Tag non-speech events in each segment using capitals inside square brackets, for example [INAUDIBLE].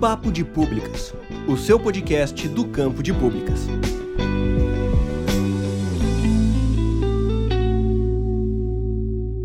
Papo de Públicas, o seu podcast do campo de públicas.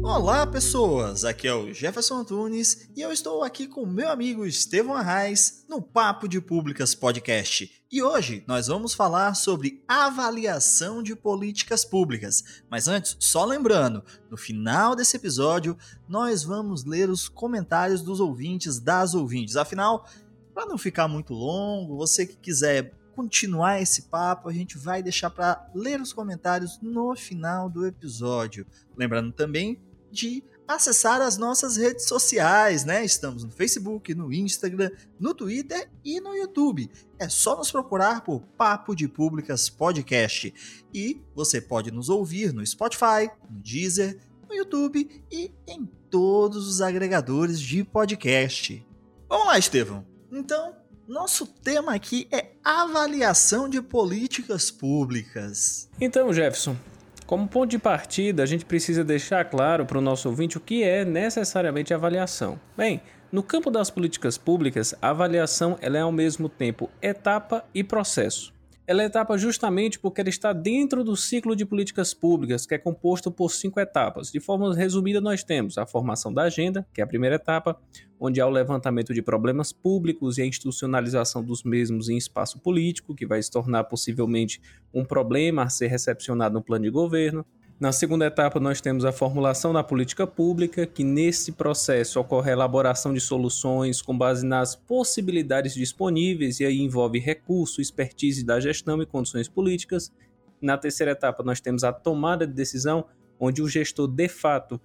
Olá, pessoas! Aqui é o Jefferson Antunes e eu estou aqui com meu amigo Estevão Arraes no Papo de Públicas Podcast. E hoje nós vamos falar sobre avaliação de políticas públicas. Mas antes, só lembrando, no final desse episódio nós vamos ler os comentários dos ouvintes, das ouvintes. Afinal, para não ficar muito longo, você que quiser continuar esse papo, a gente vai deixar para ler os comentários no final do episódio. Lembrando também de acessar as nossas redes sociais, né? Estamos no Facebook, no Instagram, no Twitter e no YouTube. É só nos procurar por Papo de Públicas Podcast. E você pode nos ouvir no Spotify, no Deezer, no YouTube e em todos os agregadores de podcast. Vamos lá, Estevão. Então, nosso tema aqui é avaliação de políticas públicas. Então, Jefferson, como ponto de partida, a gente precisa deixar claro para o nosso ouvinte o que é necessariamente avaliação. Bem, no campo das políticas públicas, a avaliação ela é ao mesmo tempo etapa e processo. Ela é etapa justamente porque ela está dentro do ciclo de políticas públicas, que é composto por cinco etapas. De forma resumida, nós temos a formação da agenda, que é a primeira etapa, onde há o levantamento de problemas públicos e a institucionalização dos mesmos em espaço político, que vai se tornar possivelmente um problema a ser recepcionado no plano de governo. Na segunda etapa, nós temos a formulação da política pública, que nesse processo ocorre a elaboração de soluções com base nas possibilidades disponíveis, e aí envolve recurso, expertise da gestão e condições políticas. Na terceira etapa, nós temos a tomada de decisão, onde o gestor de fato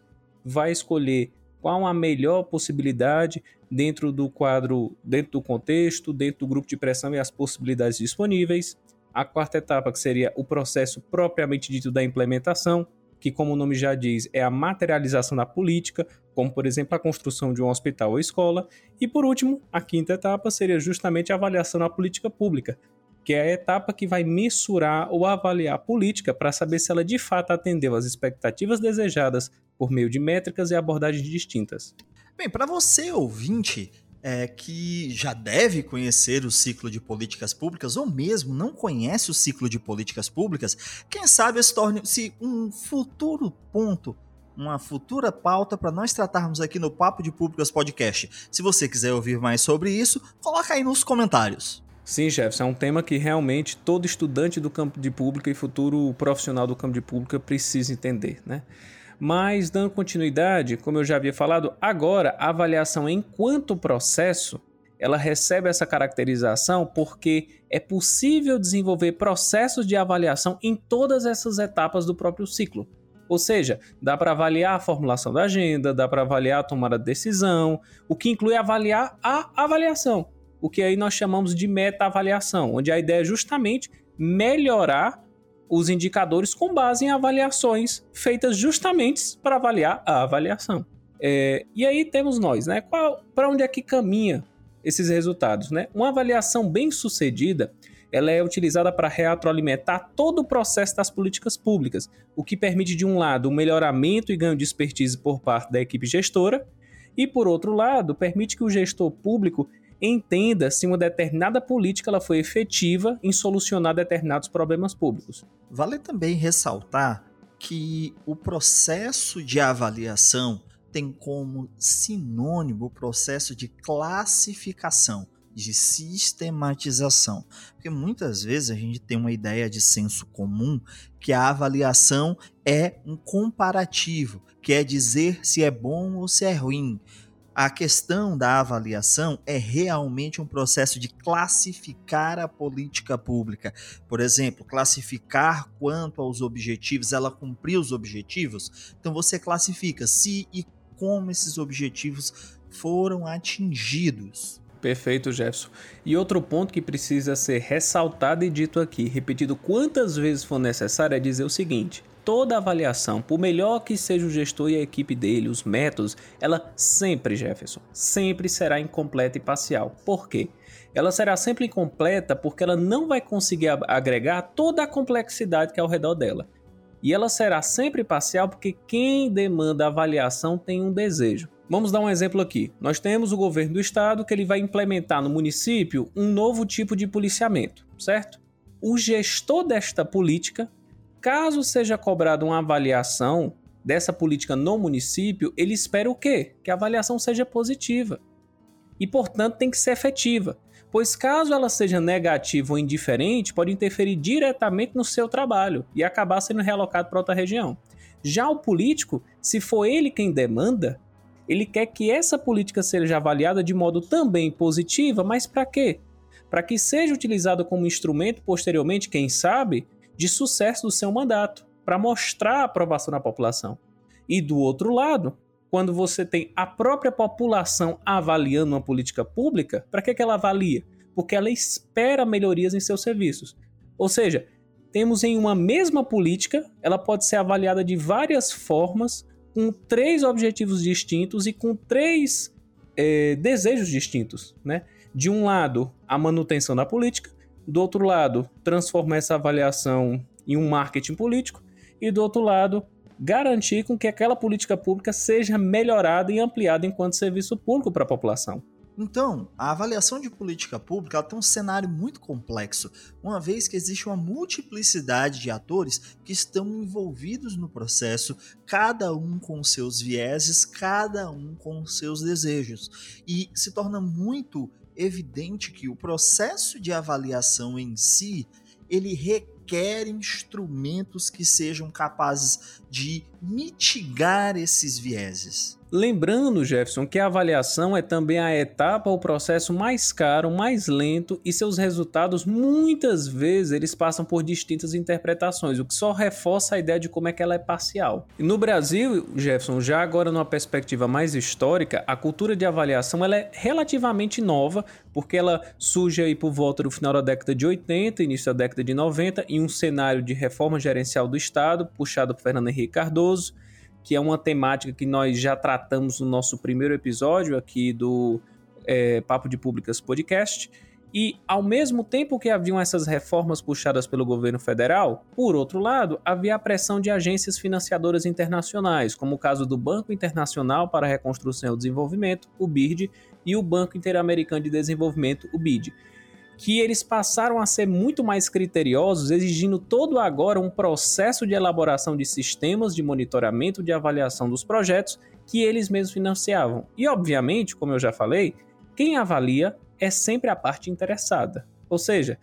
vai escolher qual a melhor possibilidade dentro do quadro, dentro do contexto, dentro do grupo de pressão e as possibilidades disponíveis a quarta etapa, que seria o processo propriamente dito da implementação, que, como o nome já diz, é a materialização da política, como, por exemplo, a construção de um hospital ou escola. E, por último, a quinta etapa seria justamente a avaliação da política pública, que é a etapa que vai mensurar ou avaliar a política para saber se ela de fato atendeu às expectativas desejadas por meio de métricas e abordagens distintas. Bem, para você ouvinte é, que já deve conhecer o ciclo de políticas públicas, ou mesmo não conhece o ciclo de políticas públicas, quem sabe se torne-se um futuro ponto, uma futura pauta para nós tratarmos aqui no Papo de Públicas Podcast. Se você quiser ouvir mais sobre isso, coloca aí nos comentários. Sim, Jefferson, é um tema que realmente todo estudante do campo de pública e futuro profissional do campo de pública precisa entender, né? Mas, dando continuidade, como eu já havia falado, agora a avaliação enquanto processo ela recebe essa caracterização porque é possível desenvolver processos de avaliação em todas essas etapas do próprio ciclo. Ou seja, dá para avaliar a formulação da agenda, dá para avaliar a tomada de decisão, o que inclui avaliar a avaliação, o que aí nós chamamos de meta-avaliação, onde a ideia é justamente melhorar os indicadores com base em avaliações feitas justamente para avaliar a avaliação. É, e aí temos nós, né? Para onde é que caminha esses resultados, né? Uma avaliação bem sucedida, ela é utilizada para retroalimentar todo o processo das políticas públicas, o que permite de um lado o melhoramento e ganho de expertise por parte da equipe gestora, e por outro lado permite que o gestor público entenda se uma determinada política ela foi efetiva em solucionar determinados problemas públicos. Vale também ressaltar que o processo de avaliação tem como sinônimo o processo de classificação, de sistematização. Porque muitas vezes a gente tem uma ideia de senso comum que a avaliação é um comparativo, quer dizer se é bom ou se é ruim a questão da avaliação é realmente um processo de classificar a política pública. Por exemplo, classificar quanto aos objetivos, ela cumpriu os objetivos. Então você classifica se e como esses objetivos foram atingidos. Perfeito, Jefferson. E outro ponto que precisa ser ressaltado e dito aqui, repetido quantas vezes for necessário, é dizer o seguinte: toda avaliação, por melhor que seja o gestor e a equipe dele, os métodos, ela sempre, Jefferson, sempre será incompleta e parcial. Por quê? Ela será sempre incompleta porque ela não vai conseguir agregar toda a complexidade que é ao redor dela. E ela será sempre parcial porque quem demanda avaliação tem um desejo. Vamos dar um exemplo aqui. Nós temos o governo do estado que ele vai implementar no município um novo tipo de policiamento, certo? O gestor desta política, caso seja cobrada uma avaliação dessa política no município, ele espera o quê? Que a avaliação seja positiva. E, portanto, tem que ser efetiva pois caso ela seja negativa ou indiferente, pode interferir diretamente no seu trabalho e acabar sendo realocado para outra região. Já o político, se for ele quem demanda, ele quer que essa política seja avaliada de modo também positiva, mas para quê? Para que seja utilizado como instrumento posteriormente, quem sabe, de sucesso do seu mandato, para mostrar a aprovação da população. E do outro lado, quando você tem a própria população avaliando uma política pública, para que, que ela avalia? Porque ela espera melhorias em seus serviços. Ou seja, temos em uma mesma política, ela pode ser avaliada de várias formas, com três objetivos distintos e com três é, desejos distintos. Né? De um lado, a manutenção da política, do outro lado, transformar essa avaliação em um marketing político, e do outro lado, garantir com que aquela política pública seja melhorada e ampliada enquanto serviço público para a população. Então, a avaliação de política pública tem um cenário muito complexo, uma vez que existe uma multiplicidade de atores que estão envolvidos no processo, cada um com seus vieses, cada um com seus desejos. E se torna muito evidente que o processo de avaliação em si, ele requer instrumentos que sejam capazes de mitigar esses vieses. Lembrando, Jefferson, que a avaliação é também a etapa ou processo mais caro, mais lento e seus resultados muitas vezes eles passam por distintas interpretações, o que só reforça a ideia de como é que ela é parcial. E no Brasil, Jefferson, já agora numa perspectiva mais histórica, a cultura de avaliação ela é relativamente nova, porque ela surge aí por volta do final da década de 80, início da década de 90, em um cenário de reforma gerencial do Estado, puxado por Fernando Henrique Cardoso que é uma temática que nós já tratamos no nosso primeiro episódio aqui do é, Papo de Públicas Podcast. E, ao mesmo tempo que haviam essas reformas puxadas pelo governo federal, por outro lado, havia a pressão de agências financiadoras internacionais, como o caso do Banco Internacional para a Reconstrução e o Desenvolvimento, o BIRD, e o Banco Interamericano de Desenvolvimento, o BID que eles passaram a ser muito mais criteriosos, exigindo todo agora um processo de elaboração de sistemas de monitoramento de avaliação dos projetos que eles mesmos financiavam. E, obviamente, como eu já falei, quem avalia é sempre a parte interessada, ou seja,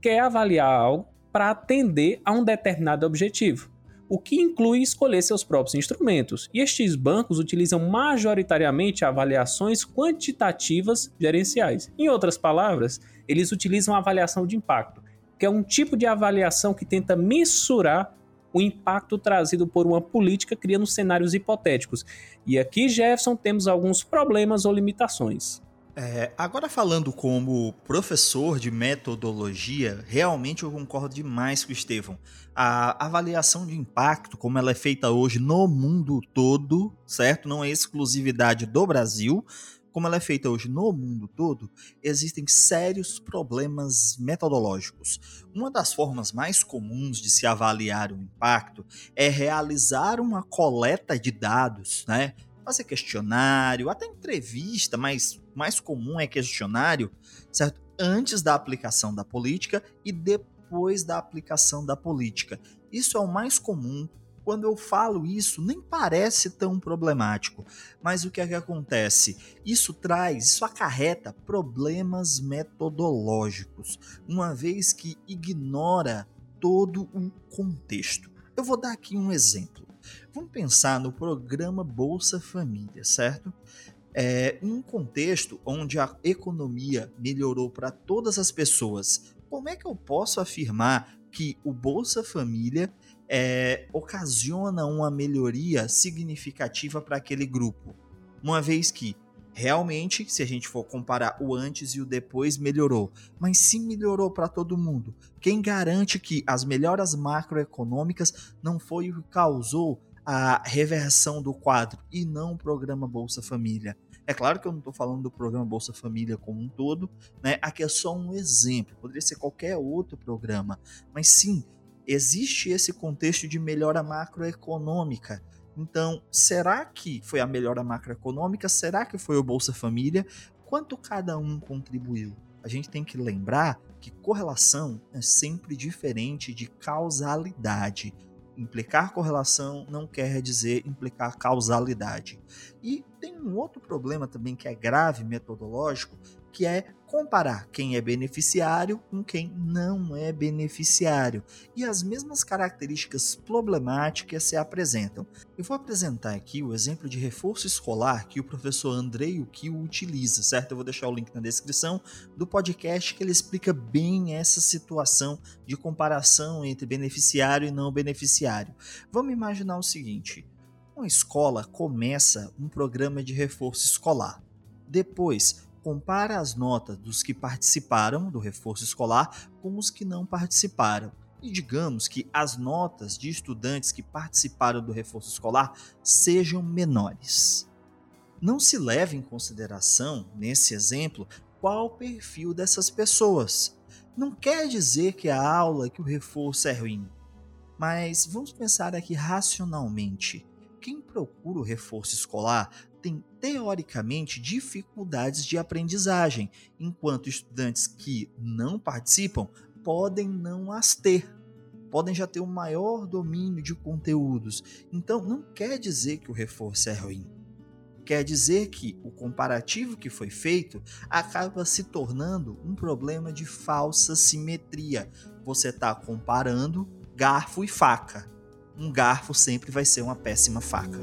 quer avaliar algo para atender a um determinado objetivo o que inclui escolher seus próprios instrumentos. E estes bancos utilizam majoritariamente avaliações quantitativas gerenciais. Em outras palavras, eles utilizam a avaliação de impacto, que é um tipo de avaliação que tenta mensurar o impacto trazido por uma política criando cenários hipotéticos. E aqui, Jefferson, temos alguns problemas ou limitações. É, agora falando como professor de metodologia, realmente eu concordo demais com o Estevão. A avaliação de impacto, como ela é feita hoje no mundo todo, certo? Não é exclusividade do Brasil, como ela é feita hoje no mundo todo, existem sérios problemas metodológicos. Uma das formas mais comuns de se avaliar o impacto é realizar uma coleta de dados, né? Fazer questionário, até entrevista, mas mais comum é questionário, certo? Antes da aplicação da política e depois da aplicação da política. Isso é o mais comum. Quando eu falo isso, nem parece tão problemático. Mas o que é que acontece? Isso traz, isso acarreta problemas metodológicos, uma vez que ignora todo o contexto. Eu vou dar aqui um exemplo. Vamos pensar no programa Bolsa Família, certo? É, em um contexto onde a economia melhorou para todas as pessoas, como é que eu posso afirmar que o Bolsa Família é, ocasiona uma melhoria significativa para aquele grupo? Uma vez que realmente, se a gente for comparar o antes e o depois, melhorou. Mas se melhorou para todo mundo, quem garante que as melhoras macroeconômicas não foi o que causou a reversão do quadro e não o programa Bolsa Família? É claro que eu não estou falando do programa Bolsa Família como um todo, né? Aqui é só um exemplo, poderia ser qualquer outro programa, mas sim, existe esse contexto de melhora macroeconômica Então, será que foi a melhora macroeconômica? Será que foi o Bolsa Família? Quanto cada um contribuiu? A gente tem que lembrar que correlação é sempre diferente de causalidade. Implicar correlação não quer dizer implicar causalidade. E tem um outro problema também que é grave metodológico, que é comparar quem é beneficiário com quem não é beneficiário. E as mesmas características problemáticas se apresentam. Eu vou apresentar aqui o exemplo de reforço escolar que o professor Andrei Ukio utiliza, certo? Eu vou deixar o link na descrição do podcast que ele explica bem essa situação de comparação entre beneficiário e não beneficiário. Vamos imaginar o seguinte: uma escola começa um programa de reforço escolar. Depois, compara as notas dos que participaram do reforço escolar com os que não participaram. E digamos que as notas de estudantes que participaram do reforço escolar sejam menores. Não se leva em consideração, nesse exemplo, qual o perfil dessas pessoas. Não quer dizer que a aula, que o reforço é ruim. Mas vamos pensar aqui racionalmente. Quem procura o reforço escolar têm teoricamente dificuldades de aprendizagem, enquanto estudantes que não participam podem não as ter. Podem já ter um maior domínio de conteúdos. Então, não quer dizer que o reforço é ruim. Quer dizer que o comparativo que foi feito acaba se tornando um problema de falsa simetria. Você está comparando garfo e faca. Um garfo sempre vai ser uma péssima faca.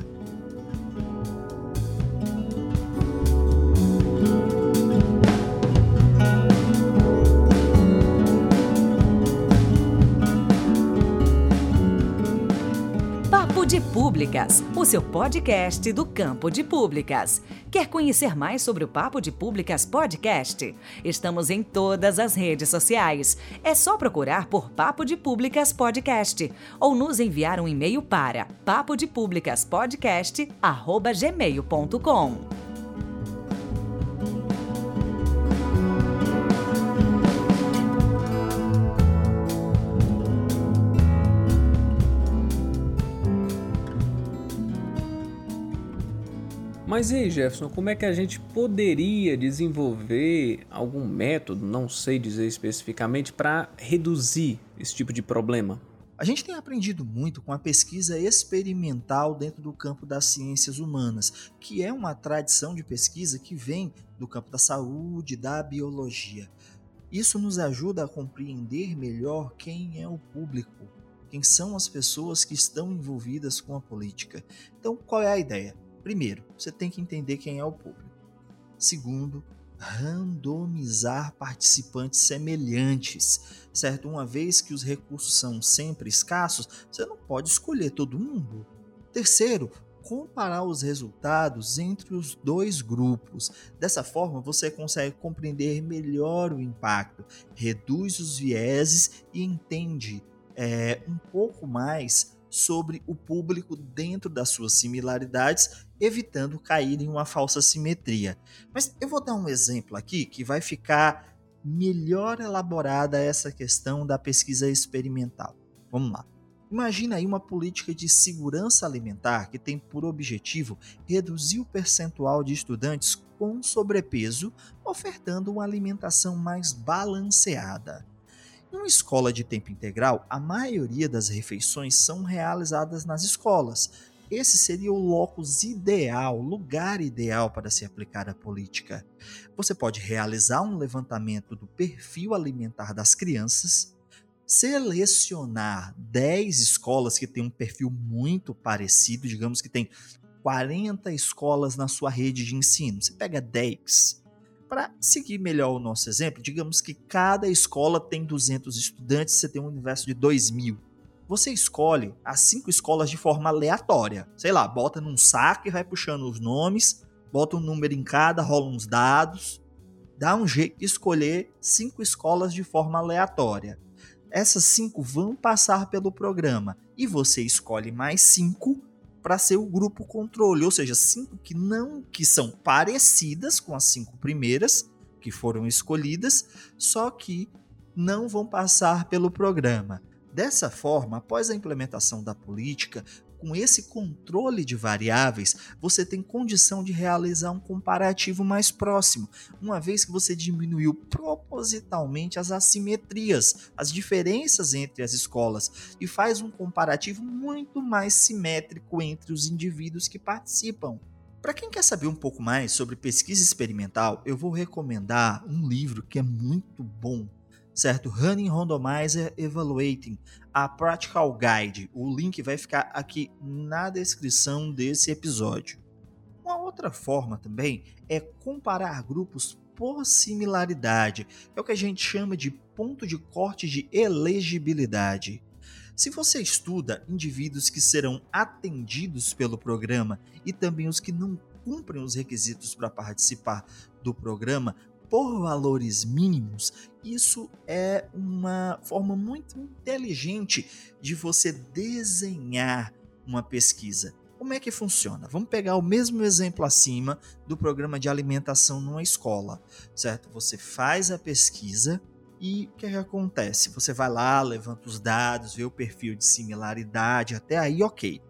Públicas, o seu podcast do campo de públicas. Quer conhecer mais sobre o Papo de Públicas Podcast? Estamos em todas as redes sociais. É só procurar por Papo de Públicas Podcast ou nos enviar um e-mail para papodepublicaspodcast@gmail.com. Mas e aí, Jefferson, como é que a gente poderia desenvolver algum método, não sei dizer especificamente, para reduzir esse tipo de problema? A gente tem aprendido muito com a pesquisa experimental dentro do campo das ciências humanas, que é uma tradição de pesquisa que vem do campo da saúde, da biologia. Isso nos ajuda a compreender melhor quem é o público, quem são as pessoas que estão envolvidas com a política. Então, qual é a ideia? Primeiro, você tem que entender quem é o público. Segundo, randomizar participantes semelhantes, certo? Uma vez que os recursos são sempre escassos, você não pode escolher todo mundo. Terceiro, comparar os resultados entre os dois grupos. Dessa forma, você consegue compreender melhor o impacto, reduz os vieses e entende é, um pouco mais sobre o público dentro das suas similaridades, evitando cair em uma falsa simetria. Mas eu vou dar um exemplo aqui que vai ficar melhor elaborada essa questão da pesquisa experimental. Vamos lá. Imagina aí uma política de segurança alimentar que tem por objetivo reduzir o percentual de estudantes com sobrepeso, ofertando uma alimentação mais balanceada. Em uma escola de tempo integral, a maioria das refeições são realizadas nas escolas. Esse seria o locus ideal, lugar ideal para se aplicar a política. Você pode realizar um levantamento do perfil alimentar das crianças, selecionar 10 escolas que têm um perfil muito parecido, digamos que tem 40 escolas na sua rede de ensino. Você pega 10 para seguir melhor o nosso exemplo, digamos que cada escola tem 200 estudantes, você tem um universo de 2 mil. Você escolhe as cinco escolas de forma aleatória. Sei lá, bota num saco e vai puxando os nomes, bota um número em cada, rola uns dados, dá um jeito de escolher cinco escolas de forma aleatória. Essas cinco vão passar pelo programa e você escolhe mais cinco para ser o grupo controle, ou seja, cinco que não que são parecidas com as cinco primeiras que foram escolhidas, só que não vão passar pelo programa. Dessa forma, após a implementação da política, com esse controle de variáveis, você tem condição de realizar um comparativo mais próximo, uma vez que você diminuiu propositalmente as assimetrias, as diferenças entre as escolas e faz um comparativo muito mais simétrico entre os indivíduos que participam. Para quem quer saber um pouco mais sobre pesquisa experimental, eu vou recomendar um livro que é muito bom, certo? Running Randomizer Evaluating, a Practical Guide. O link vai ficar aqui na descrição desse episódio. Uma outra forma também é comparar grupos por similaridade. É o que a gente chama de ponto de corte de elegibilidade. Se você estuda indivíduos que serão atendidos pelo programa e também os que não cumprem os requisitos para participar do programa por valores mínimos, isso é uma forma muito inteligente de você desenhar uma pesquisa. Como é que funciona? Vamos pegar o mesmo exemplo acima do programa de alimentação numa escola, certo? Você faz a pesquisa e o que, é que acontece? Você vai lá, levanta os dados, vê o perfil de similaridade, até aí ok.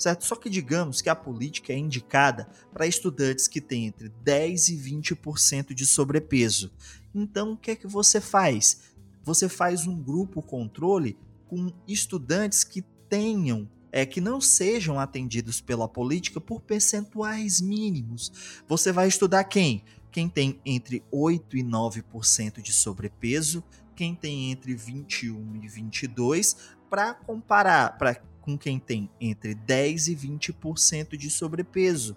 Certo? Só que digamos que a política é indicada para estudantes que têm entre 10 e 20% de sobrepeso. Então o que é que você faz? Você faz um grupo controle com estudantes que tenham é que não sejam atendidos pela política por percentuais mínimos. Você vai estudar quem? quem tem entre 8 e 9% de sobrepeso, quem tem entre 21 e 22, para comparar pra, com quem tem entre 10 e 20% de sobrepeso.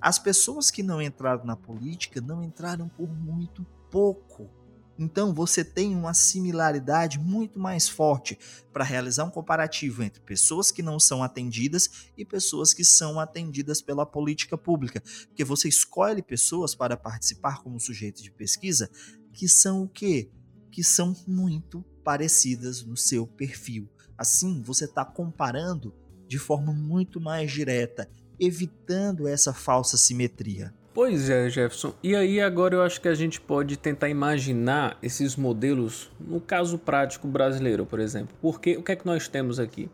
As pessoas que não entraram na política não entraram por muito pouco. Então você tem uma similaridade muito mais forte para realizar um comparativo entre pessoas que não são atendidas e pessoas que são atendidas pela política pública, porque você escolhe pessoas para participar como sujeito de pesquisa que são o quê? Que são muito parecidas no seu perfil. Assim, você está comparando de forma muito mais direta, evitando essa falsa simetria. Pois é, Jefferson. E aí agora eu acho que a gente pode tentar imaginar esses modelos no caso prático brasileiro, por exemplo. Porque o que é que nós temos aqui?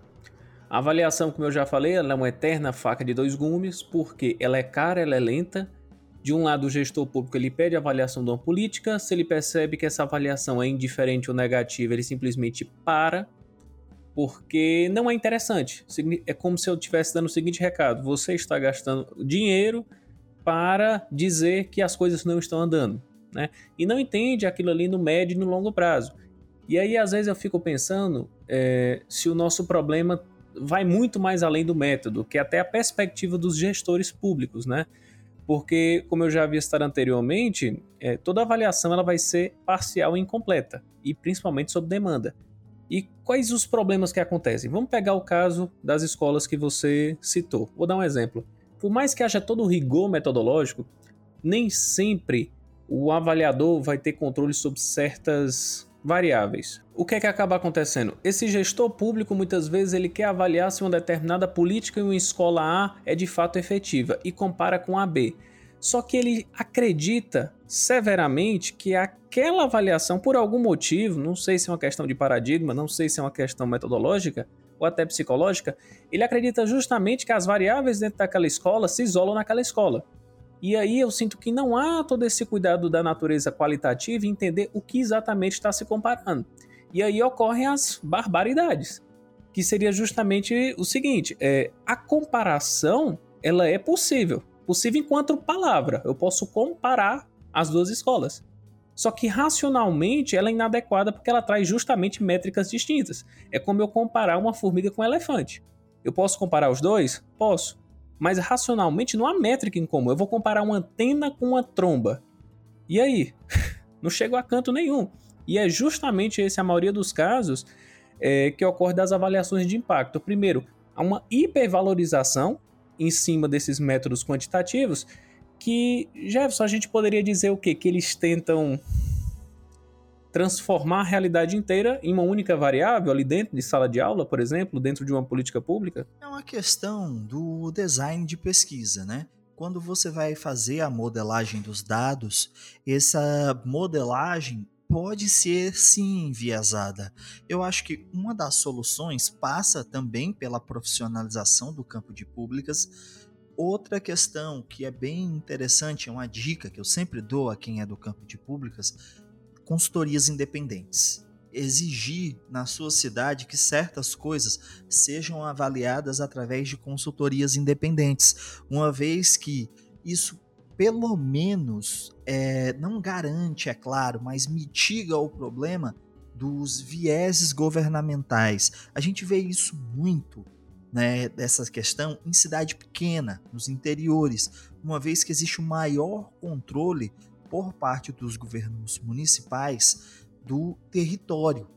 A avaliação, como eu já falei, ela é uma eterna faca de dois gumes, porque ela é cara, ela é lenta. De um lado, o gestor público ele pede a avaliação de uma política, se ele percebe que essa avaliação é indiferente ou negativa, ele simplesmente para, porque não é interessante. É como se eu estivesse dando o seguinte recado: você está gastando dinheiro para dizer que as coisas não estão andando, né? E não entende aquilo ali no médio e no longo prazo. E aí, às vezes, eu fico pensando é, se o nosso problema vai muito mais além do método, que é até a perspectiva dos gestores públicos, né? Porque, como eu já havia citado anteriormente, é, toda avaliação ela vai ser parcial e incompleta, e principalmente sob demanda. E quais os problemas que acontecem? Vamos pegar o caso das escolas que você citou. Vou dar um exemplo por mais que haja todo o rigor metodológico, nem sempre o avaliador vai ter controle sobre certas variáveis. O que é que acaba acontecendo? Esse gestor público muitas vezes ele quer avaliar se uma determinada política em uma escola A é de fato efetiva e compara com a B. Só que ele acredita severamente que aquela avaliação, por algum motivo, não sei se é uma questão de paradigma, não sei se é uma questão metodológica, ou até psicológica, ele acredita justamente que as variáveis dentro daquela escola se isolam naquela escola. E aí eu sinto que não há todo esse cuidado da natureza qualitativa e entender o que exatamente está se comparando. E aí ocorrem as barbaridades, que seria justamente o seguinte: é, a comparação ela é possível, possível enquanto palavra. Eu posso comparar as duas escolas. Só que racionalmente ela é inadequada porque ela traz justamente métricas distintas. É como eu comparar uma formiga com um elefante. Eu posso comparar os dois? Posso. Mas racionalmente não há métrica em comum. Eu vou comparar uma antena com uma tromba. E aí? [LAUGHS] não chego a canto nenhum. E é justamente esse a maioria dos casos é, que ocorre das avaliações de impacto. Primeiro, há uma hipervalorização em cima desses métodos quantitativos que, Jefferson, a gente poderia dizer o quê? Que eles tentam transformar a realidade inteira em uma única variável ali dentro de sala de aula, por exemplo, dentro de uma política pública? É uma questão do design de pesquisa, né? Quando você vai fazer a modelagem dos dados, essa modelagem pode ser sim enviesada. Eu acho que uma das soluções passa também pela profissionalização do campo de públicas. Outra questão que é bem interessante, é uma dica que eu sempre dou a quem é do campo de públicas, consultorias independentes. Exigir na sua cidade que certas coisas sejam avaliadas através de consultorias independentes, uma vez que isso pelo menos é, não garante, é claro, mas mitiga o problema dos vieses governamentais. A gente vê isso muito, né, dessa questão em cidade pequena, nos interiores, uma vez que existe um maior controle por parte dos governos municipais do território.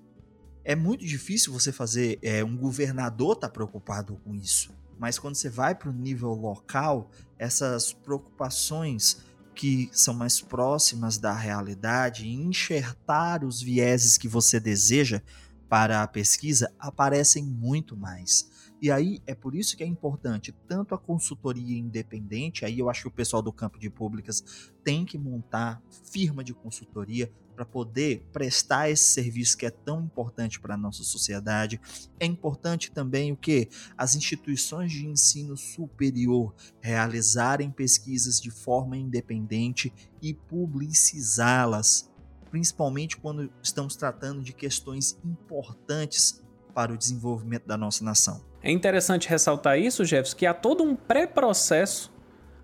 É muito difícil você fazer, é, um governador estar tá preocupado com isso mas quando você vai para o nível local, essas preocupações que são mais próximas da realidade, enxertar os vieses que você deseja para a pesquisa aparecem muito mais. E aí é por isso que é importante tanto a consultoria independente, aí eu acho que o pessoal do campo de públicas tem que montar firma de consultoria para poder prestar esse serviço que é tão importante para a nossa sociedade. É importante também o que as instituições de ensino superior realizarem pesquisas de forma independente e publicizá-las, principalmente quando estamos tratando de questões importantes para o desenvolvimento da nossa nação. É interessante ressaltar isso, Jefferson, que há todo um pré-processo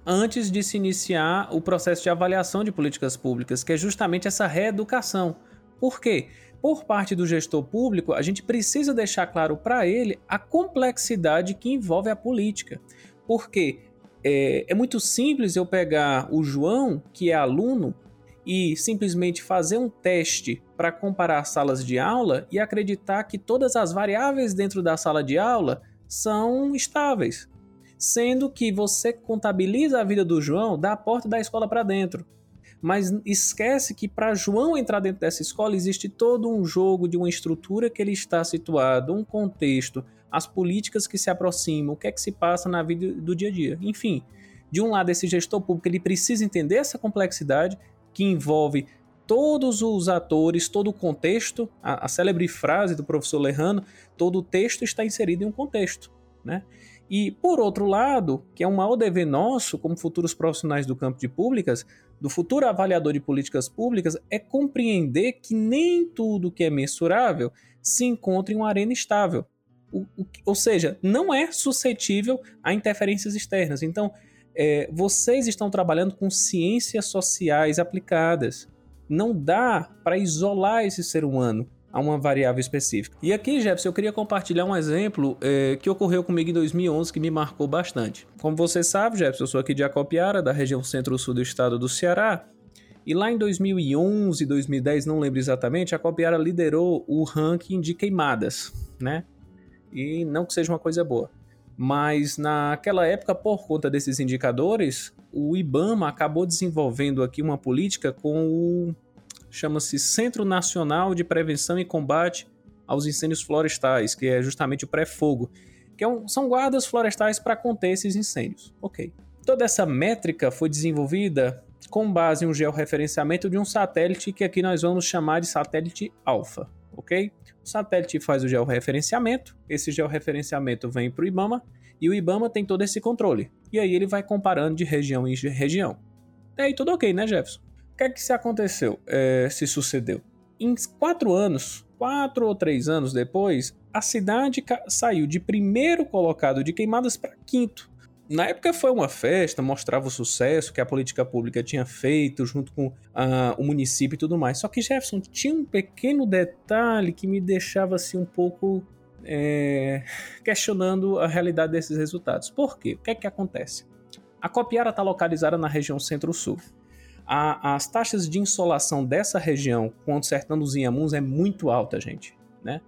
antes de se iniciar o processo de avaliação de políticas públicas, que é justamente essa reeducação. Por quê? Por parte do gestor público, a gente precisa deixar claro para ele a complexidade que envolve a política. Porque é, é muito simples eu pegar o João, que é aluno, e simplesmente fazer um teste para comparar salas de aula e acreditar que todas as variáveis dentro da sala de aula são estáveis sendo que você contabiliza a vida do João da porta da escola para dentro. Mas esquece que para João entrar dentro dessa escola existe todo um jogo de uma estrutura que ele está situado, um contexto, as políticas que se aproximam, o que é que se passa na vida do dia a dia. Enfim, de um lado esse gestor público ele precisa entender essa complexidade que envolve todos os atores, todo o contexto, a, a célebre frase do professor Lerrano, todo o texto está inserido em um contexto, né? E, por outro lado, que é um maior dever nosso, como futuros profissionais do campo de públicas, do futuro avaliador de políticas públicas, é compreender que nem tudo que é mensurável se encontra em uma arena estável. O, o, ou seja, não é suscetível a interferências externas. Então, é, vocês estão trabalhando com ciências sociais aplicadas. Não dá para isolar esse ser humano a uma variável específica. E aqui, Jefferson, eu queria compartilhar um exemplo é, que ocorreu comigo em 2011 que me marcou bastante. Como você sabe, Jefferson, eu sou aqui de Acopiara, da região centro-sul do estado do Ceará. E lá em 2011, 2010, não lembro exatamente, a Acopiara liderou o ranking de queimadas, né? E não que seja uma coisa boa. Mas naquela época, por conta desses indicadores, o IBAMA acabou desenvolvendo aqui uma política com o chama-se Centro Nacional de Prevenção e Combate aos Incêndios Florestais, que é justamente o pré-fogo, que é um, são guardas florestais para conter esses incêndios. Ok. Toda essa métrica foi desenvolvida com base em um georreferenciamento de um satélite que aqui nós vamos chamar de satélite alfa, ok? O satélite faz o georreferenciamento, esse georreferenciamento vem para o IBAMA e o IBAMA tem todo esse controle. E aí ele vai comparando de região em região. E aí tudo ok, né, Jefferson? Que é que se aconteceu, é, se sucedeu? Em quatro anos, quatro ou três anos depois, a cidade saiu de primeiro colocado de queimadas para quinto. Na época foi uma festa, mostrava o sucesso que a política pública tinha feito junto com uh, o município e tudo mais. Só que Jefferson tinha um pequeno detalhe que me deixava assim um pouco é, questionando a realidade desses resultados. Por quê? O que é que acontece? A Copiara está localizada na região centro-sul a, as taxas de insolação dessa região com o sertão dos Inhamuns é muito alta, gente, né?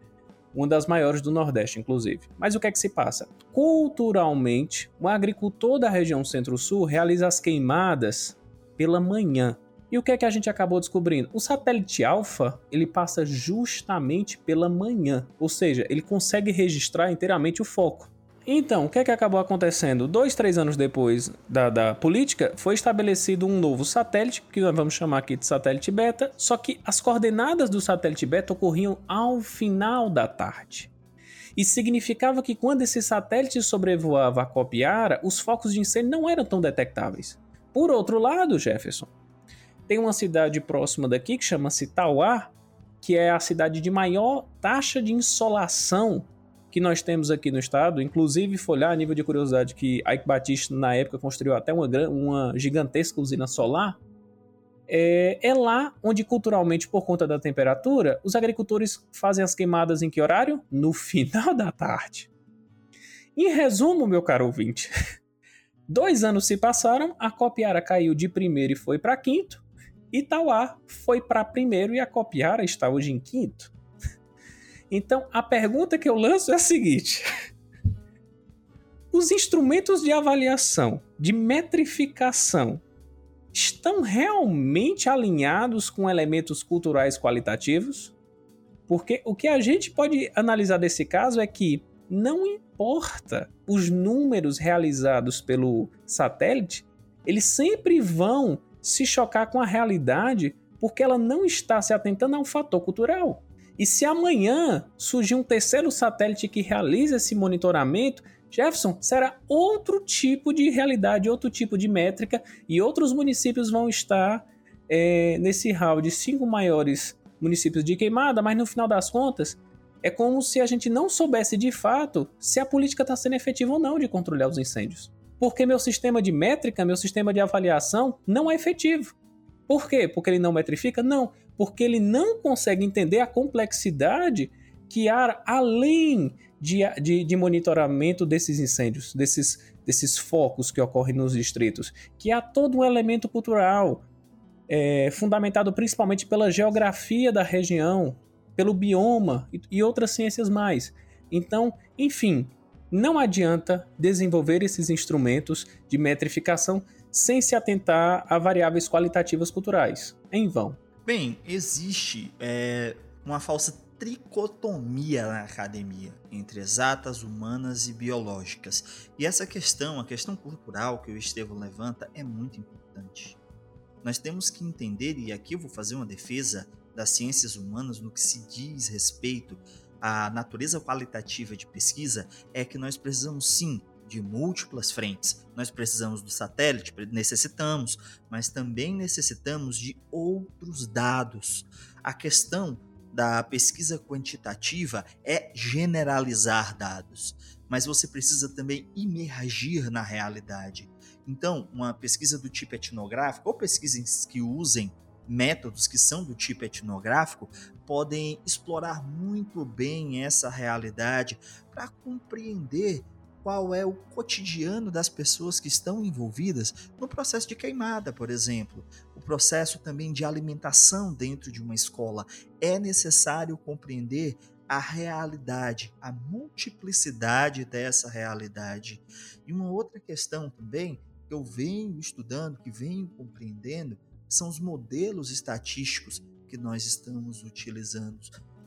Uma das maiores do Nordeste, inclusive. Mas o que é que se passa? Culturalmente, o agricultor da região Centro-Sul realiza as queimadas pela manhã. E o que é que a gente acabou descobrindo? O satélite alfa, ele passa justamente pela manhã, ou seja, ele consegue registrar inteiramente o foco. Então, o que é que acabou acontecendo? Dois, três anos depois da, da política, foi estabelecido um novo satélite, que nós vamos chamar aqui de satélite beta, só que as coordenadas do satélite beta ocorriam ao final da tarde. E significava que quando esse satélite sobrevoava a Copiara, os focos de incêndio não eram tão detectáveis. Por outro lado, Jefferson, tem uma cidade próxima daqui que chama-se Tauá, que é a cidade de maior taxa de insolação que nós temos aqui no estado. Inclusive, foi olhar a nível de curiosidade que Ike Batista, na época, construiu até uma, uma gigantesca usina solar. É, é, lá onde, culturalmente, por conta da temperatura, os agricultores fazem as queimadas em que horário? No [LAUGHS] final da tarde. Em resumo, meu caro ouvinte, [LAUGHS] dois anos se passaram, a Copiara caiu de primeiro e foi para quinto, Itauá foi para primeiro e a Copiara está hoje em quinto. Então, a pergunta que eu lanço é a seguinte: os instrumentos de avaliação, de metrificação, estão realmente alinhados com elementos culturais qualitativos? Porque o que a gente pode analisar desse caso é que não importa os números realizados pelo satélite, eles sempre vão se chocar com a realidade porque ela não está se atentando a um fator cultural. E se amanhã surgir um terceiro satélite que realize esse monitoramento, Jefferson, será outro tipo de realidade, outro tipo de métrica, e outros municípios vão estar é, nesse hall de cinco maiores municípios de queimada, mas no final das contas, é como se a gente não soubesse de fato se a política está sendo efetiva ou não de controlar os incêndios porque meu sistema de métrica, meu sistema de avaliação não é efetivo. Por quê? Porque ele não metrifica? Não, porque ele não consegue entender a complexidade que há além de, de, de monitoramento desses incêndios, desses, desses focos que ocorrem nos distritos, que há todo um elemento cultural, é, fundamentado principalmente pela geografia da região, pelo bioma e, e outras ciências mais. Então, enfim, não adianta desenvolver esses instrumentos de metrificação sem se atentar a variáveis qualitativas culturais. Em vão. Bem, existe é, uma falsa tricotomia na academia entre exatas, humanas e biológicas. E essa questão, a questão cultural que o Estevão levanta, é muito importante. Nós temos que entender, e aqui eu vou fazer uma defesa das ciências humanas no que se diz respeito a natureza qualitativa de pesquisa é que nós precisamos sim de múltiplas frentes. Nós precisamos do satélite, necessitamos, mas também necessitamos de outros dados. A questão da pesquisa quantitativa é generalizar dados, mas você precisa também imergir na realidade. Então, uma pesquisa do tipo etnográfico ou pesquisas que usem métodos que são do tipo etnográfico podem explorar muito bem essa realidade para compreender qual é o cotidiano das pessoas que estão envolvidas no processo de queimada, por exemplo. O processo também de alimentação dentro de uma escola. É necessário compreender a realidade, a multiplicidade dessa realidade. E uma outra questão também que eu venho estudando, que venho compreendendo, são os modelos estatísticos que nós estamos utilizando.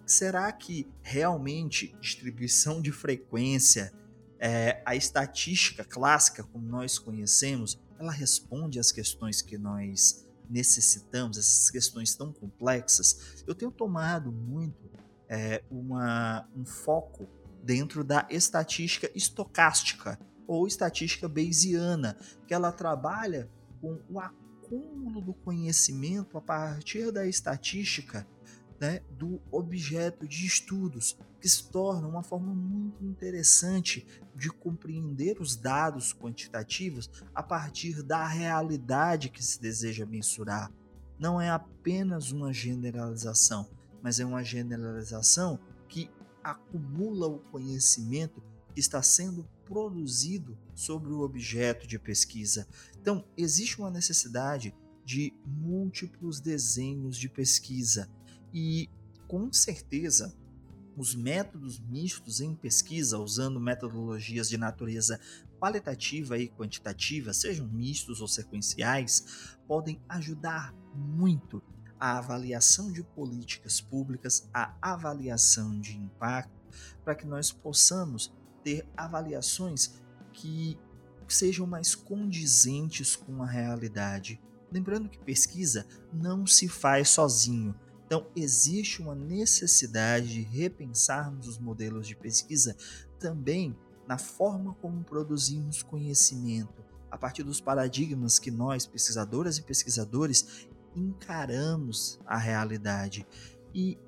Será que realmente distribuição de frequência, é, a estatística clássica como nós conhecemos, ela responde às questões que nós necessitamos, essas questões tão complexas? Eu tenho tomado muito é, uma, um foco dentro da estatística estocástica ou estatística bayesiana, que ela trabalha com o acúmulo do conhecimento a partir da estatística né, do objeto de estudos, que se torna uma forma muito interessante de compreender os dados quantitativos a partir da realidade que se deseja mensurar. Não é apenas uma generalização, mas é uma generalização que acumula o conhecimento que está sendo produzido sobre o objeto de pesquisa. Então, existe uma necessidade de múltiplos desenhos de pesquisa e, com certeza, os métodos mistos em pesquisa, usando metodologias de natureza qualitativa e quantitativa, sejam mistos ou sequenciais, podem ajudar muito a avaliação de políticas públicas, a avaliação de impacto, para que nós possamos ter avaliações que sejam mais condizentes com a realidade. Lembrando que pesquisa não se faz sozinho. Então, existe uma necessidade de repensarmos os modelos de pesquisa também na forma como produzimos conhecimento, a partir dos paradigmas que nós, pesquisadoras e pesquisadores, encaramos a realidade. E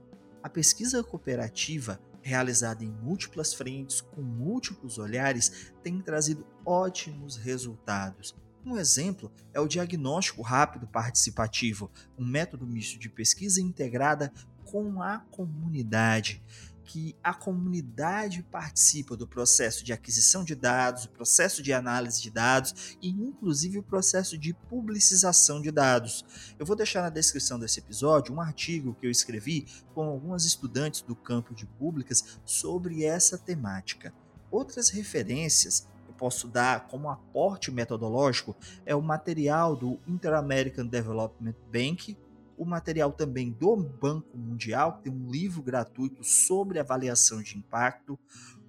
a pesquisa cooperativa, realizada em múltiplas frentes, com múltiplos olhares, tem trazido ótimos resultados. Um exemplo é o diagnóstico rápido participativo, um método misto de pesquisa integrada com a comunidade que a comunidade participa do processo de aquisição de dados, o processo de análise de dados e inclusive o processo de publicização de dados. Eu vou deixar na descrição desse episódio um artigo que eu escrevi com algumas estudantes do campo de públicas sobre essa temática. Outras referências posso dar como aporte metodológico é o material do Inter-American Development Bank, o material também do Banco Mundial, tem um livro gratuito sobre avaliação de impacto,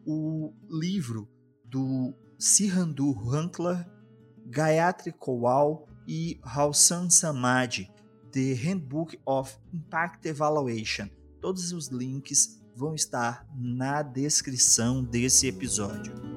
o livro do Sirandu Rankler, Gayatri Kowal e Halsan Samadi, The Handbook of Impact Evaluation. Todos os links vão estar na descrição desse episódio.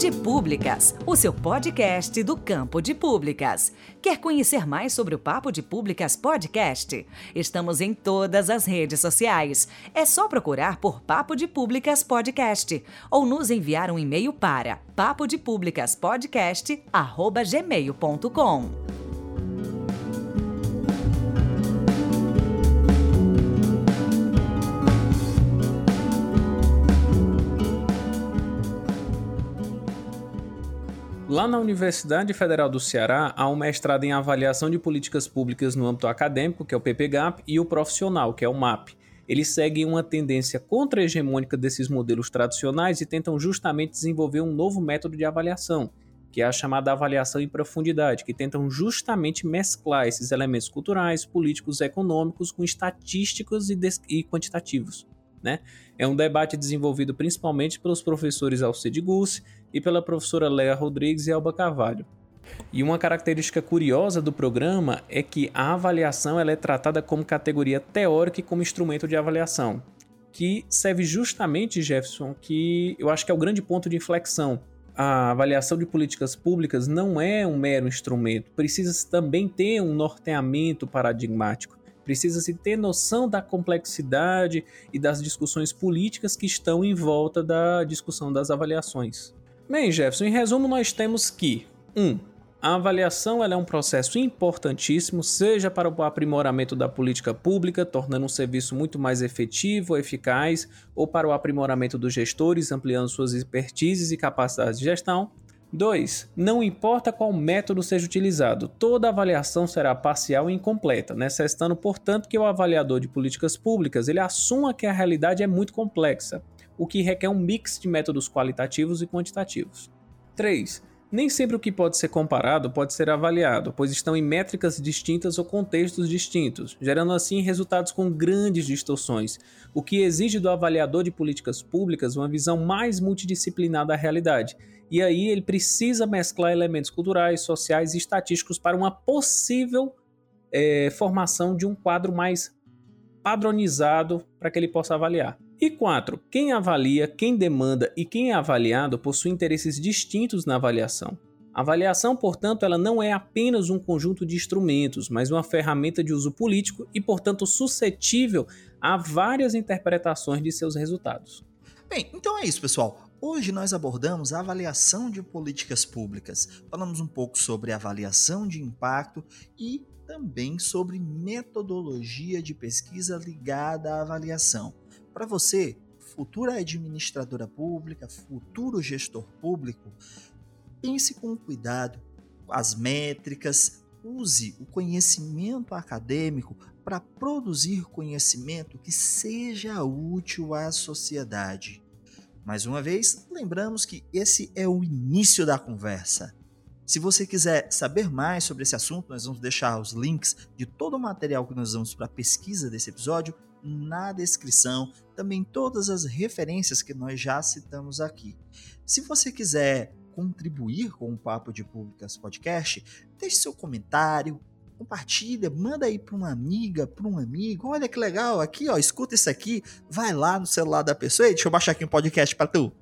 De Públicas, o seu podcast do campo de públicas. Quer conhecer mais sobre o Papo de Públicas Podcast? Estamos em todas as redes sociais. É só procurar por Papo de Públicas Podcast ou nos enviar um e-mail para papodepublicaspodcast@gmail.com. Lá na Universidade Federal do Ceará, há um mestrado em avaliação de políticas públicas no âmbito acadêmico, que é o PPGAP, e o profissional, que é o MAP. Eles seguem uma tendência contra-hegemônica desses modelos tradicionais e tentam justamente desenvolver um novo método de avaliação, que é a chamada avaliação em profundidade, que tentam justamente mesclar esses elementos culturais, políticos, econômicos com estatísticos e, e quantitativos. Né? É um debate desenvolvido principalmente pelos professores Alcide Gussi e pela professora Léa Rodrigues e Alba Carvalho. E uma característica curiosa do programa é que a avaliação ela é tratada como categoria teórica e como instrumento de avaliação, que serve justamente, Jefferson, que eu acho que é o grande ponto de inflexão. A avaliação de políticas públicas não é um mero instrumento, precisa também ter um norteamento paradigmático. Precisa-se ter noção da complexidade e das discussões políticas que estão em volta da discussão das avaliações. Bem, Jefferson, em resumo, nós temos que 1. Um, a avaliação é um processo importantíssimo, seja para o aprimoramento da política pública, tornando um serviço muito mais efetivo, eficaz, ou para o aprimoramento dos gestores, ampliando suas expertises e capacidades de gestão. 2. Não importa qual método seja utilizado, toda avaliação será parcial e incompleta, necessitando, portanto, que o avaliador de políticas públicas ele assuma que a realidade é muito complexa, o que requer um mix de métodos qualitativos e quantitativos. 3. Nem sempre o que pode ser comparado pode ser avaliado, pois estão em métricas distintas ou contextos distintos, gerando assim resultados com grandes distorções, o que exige do avaliador de políticas públicas uma visão mais multidisciplinar da realidade e aí ele precisa mesclar elementos culturais, sociais e estatísticos para uma possível é, formação de um quadro mais padronizado para que ele possa avaliar. E quatro, quem avalia, quem demanda e quem é avaliado possui interesses distintos na avaliação. A avaliação, portanto, ela não é apenas um conjunto de instrumentos, mas uma ferramenta de uso político e, portanto, suscetível a várias interpretações de seus resultados. Bem, então é isso, pessoal. Hoje nós abordamos a avaliação de políticas públicas. Falamos um pouco sobre avaliação de impacto e também sobre metodologia de pesquisa ligada à avaliação. Para você, futura administradora pública, futuro gestor público, pense com cuidado as métricas, use o conhecimento acadêmico para produzir conhecimento que seja útil à sociedade. Mais uma vez, lembramos que esse é o início da conversa. Se você quiser saber mais sobre esse assunto, nós vamos deixar os links de todo o material que nós usamos para a pesquisa desse episódio na descrição, também todas as referências que nós já citamos aqui. Se você quiser contribuir com o Papo de Públicas Podcast, deixe seu comentário, compartilha, manda aí para uma amiga, para um amigo. Olha que legal, aqui ó, escuta isso aqui, vai lá no celular da pessoa e deixa eu baixar aqui um podcast para tu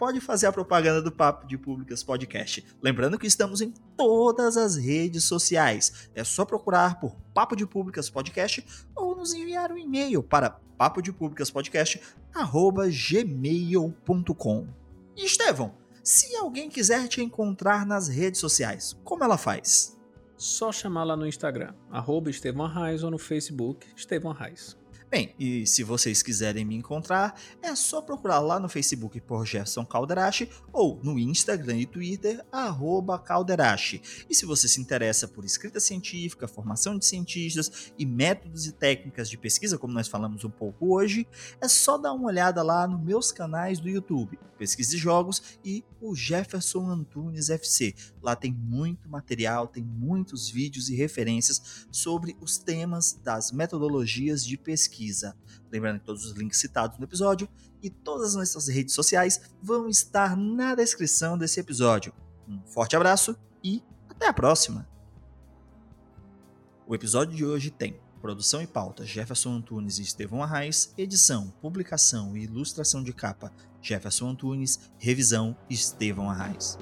pode fazer a propaganda do Papo de Públicas Podcast. Lembrando que estamos em todas as redes sociais. É só procurar por Papo de Públicas Podcast ou nos enviar um e-mail para papodepublicaspodcast@gmail.com. E Estevão, se alguém quiser te encontrar nas redes sociais, como ela faz? Só chamar lá no Instagram, arroba Estevão Arraes, ou no Facebook, Estevão Arraes. Bem, e se vocês quiserem me encontrar, é só procurar lá no Facebook por Gerson Calderache ou no Instagram e Twitter, arroba Calderache. E se você se interessa por escrita científica, formação de cientistas e métodos e técnicas de pesquisa, como nós falamos um pouco hoje, é só dar uma olhada lá nos meus canais do YouTube, Pesquisa de Jogos e o Jefferson Antunes FC. Lá tem muito material, tem muitos vídeos e referências sobre os temas das metodologias de pesquisa pesquisa. Lembrando que todos os links citados no episódio e todas as nossas redes sociais vão estar na descrição desse episódio. Um forte abraço e até a próxima! O episódio de hoje tem produção e pauta Jefferson Antunes e Estevão Arraes, edição, publicação e ilustração de capa Jefferson Antunes, revisão Estevão Arraes.